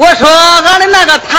我说俺的那个他，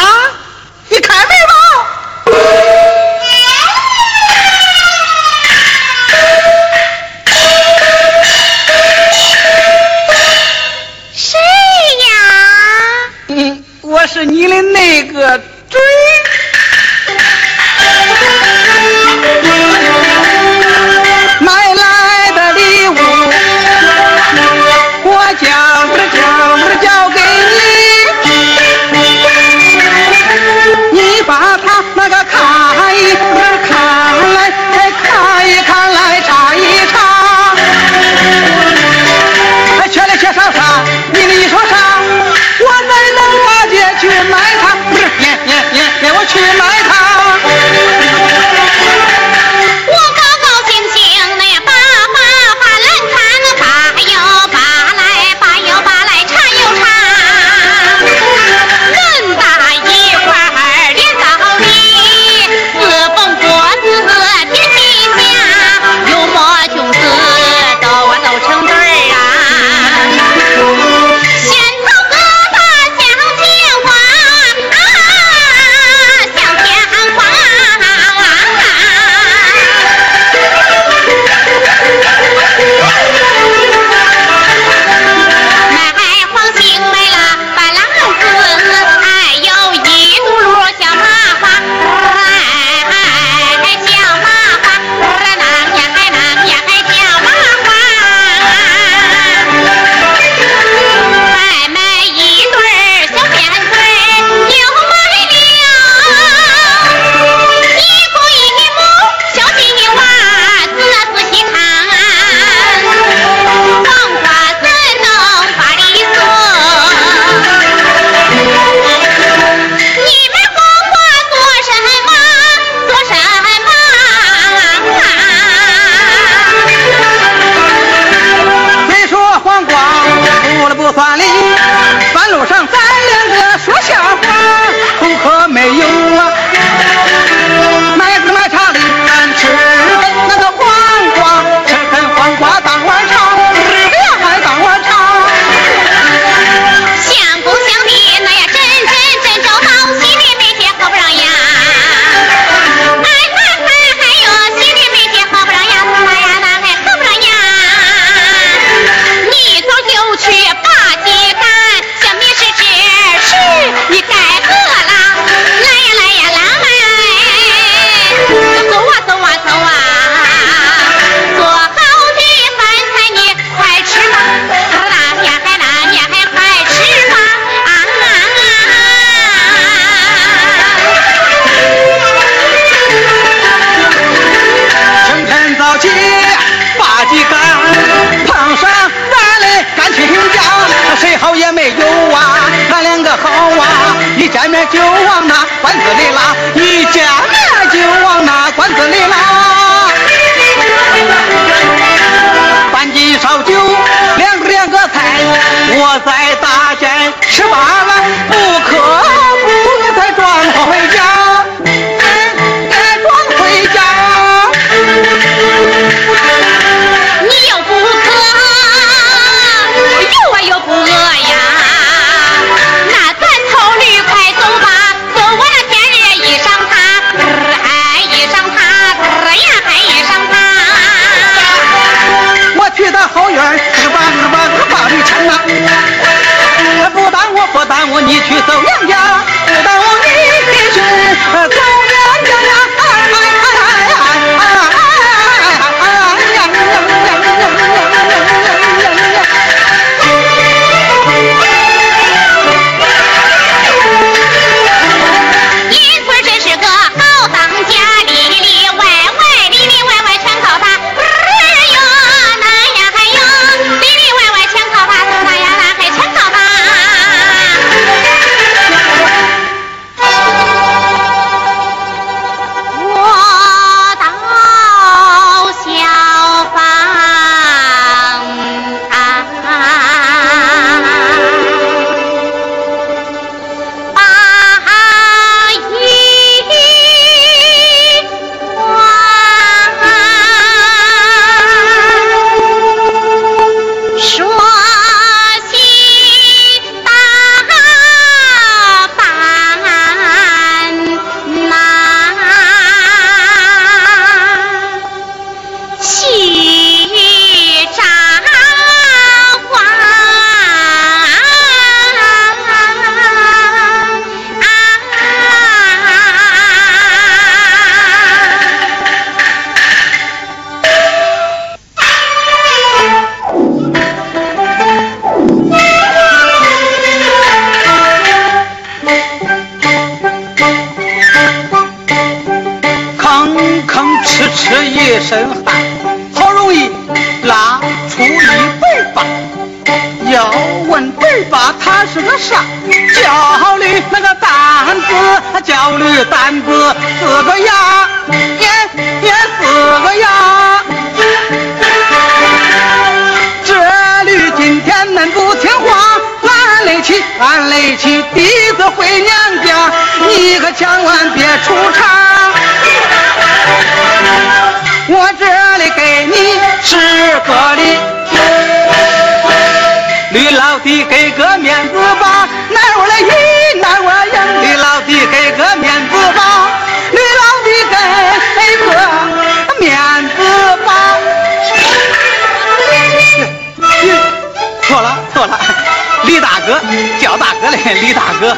我在担子，叫驴担子四个牙，也也四个牙。这驴今天恁不听话，俺来气，俺来气，弟子回娘家，你可千万别出场。我这里给你十个礼。李大哥叫大哥嘞，李大哥。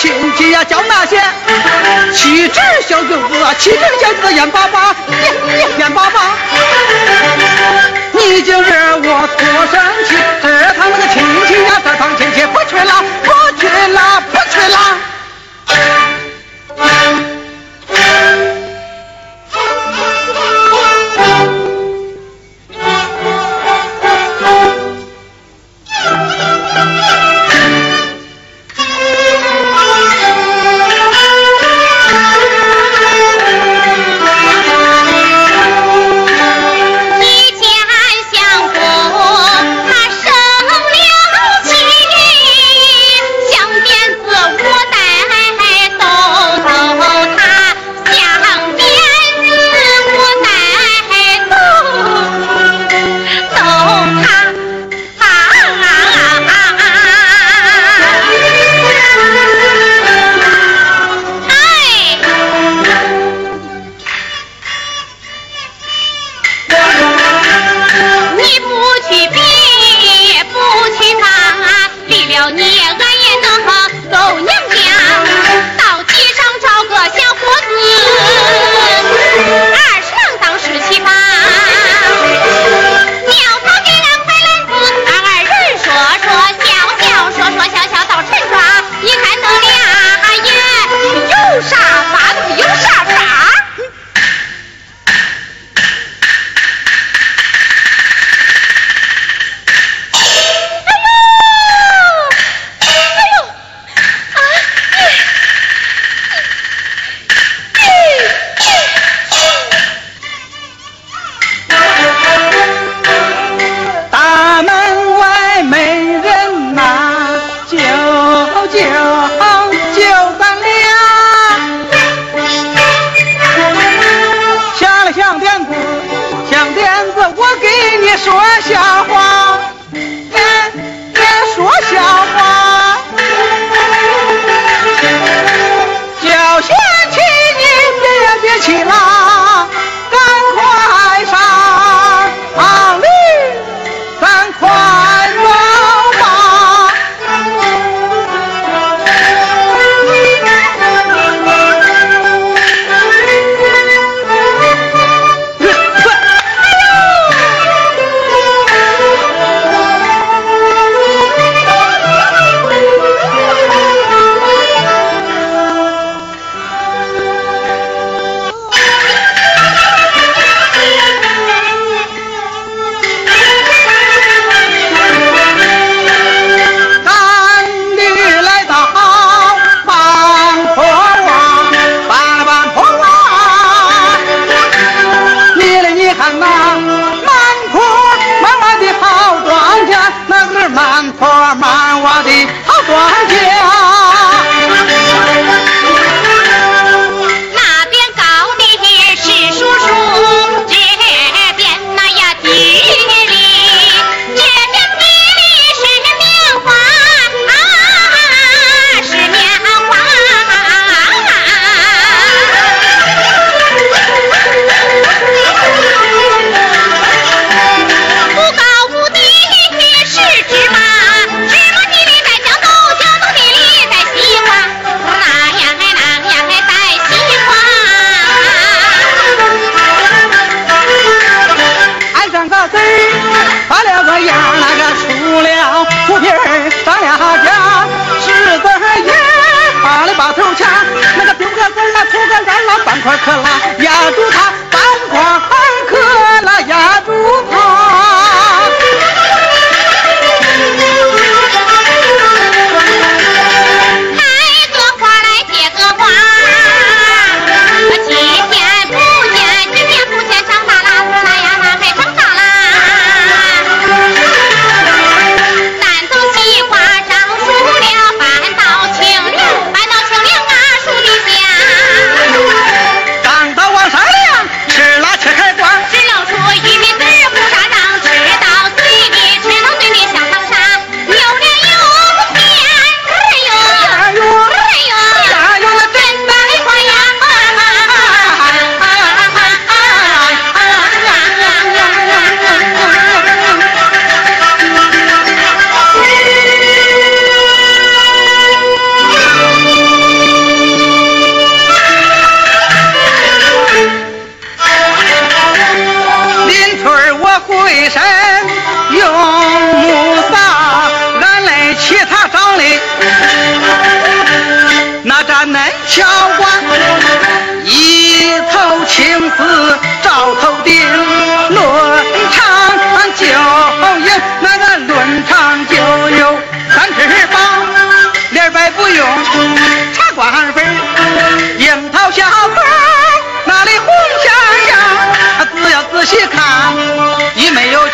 亲戚呀，叫那些气质小舅子，气质小舅子眼巴巴，眼巴巴。你就惹我多生气，这趟那个亲戚呀，这趟亲戚不去了，不去了，不去了。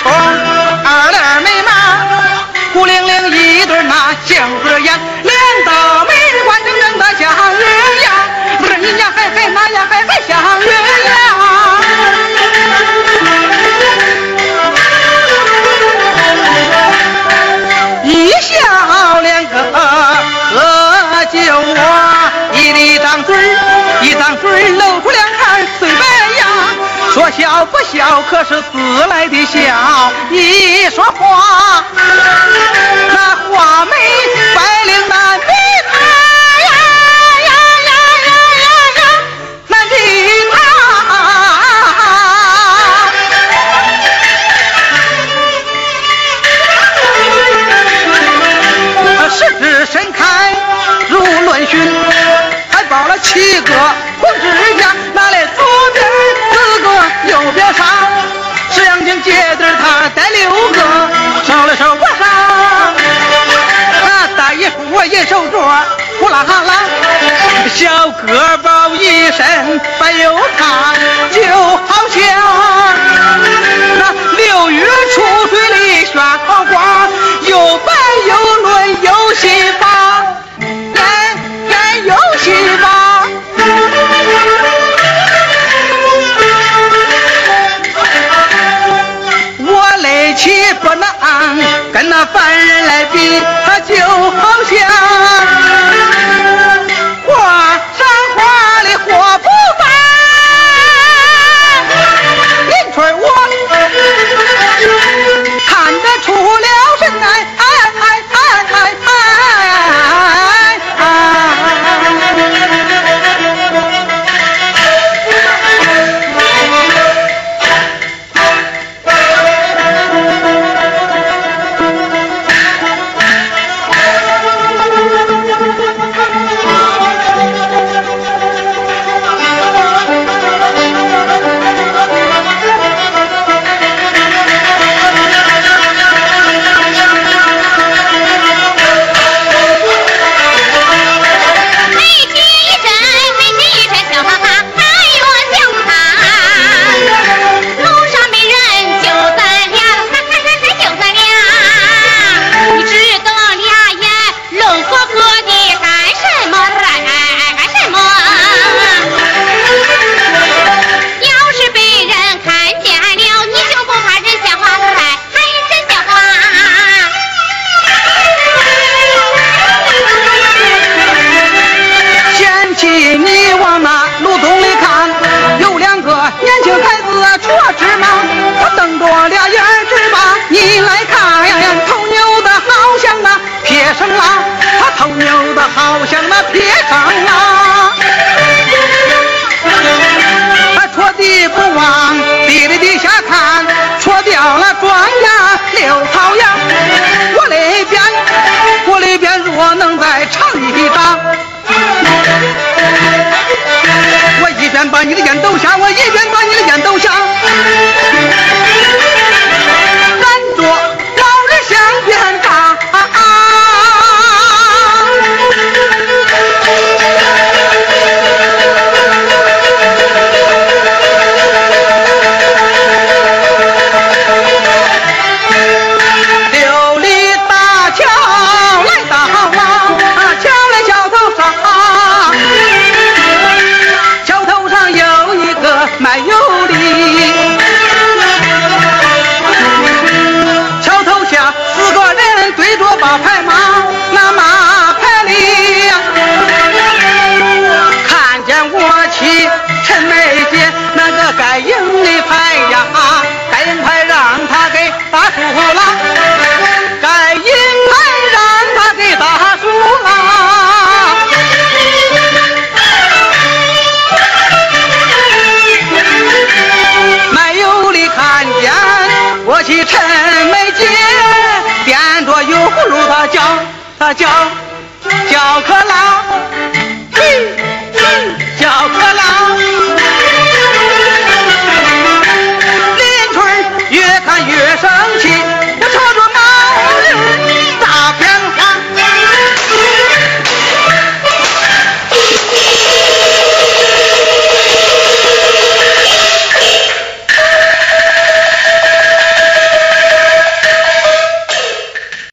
窗，二来二妹嘛，孤零零一对那杏子眼，两道眉弯红红的像月牙，么儿一呀，嘿嘿，那呀嘿嘿像月牙。一笑了个喝酒窝，一张嘴，一张嘴儿喽。笑不笑可是自来的笑，一说话那话没白领那比副银手镯，呼啦啦，小胳膊一身白油汤，就好像跟那凡人来比，他就好像你往那路洞里看，有两个年轻孩子戳芝麻，他瞪着俩眼儿直把你来看，呀头牛的好像那撇生拉，他头牛的好像那撇生拉。他戳地不往地里底下看，戳掉了庄稼溜你的烟斗下，我一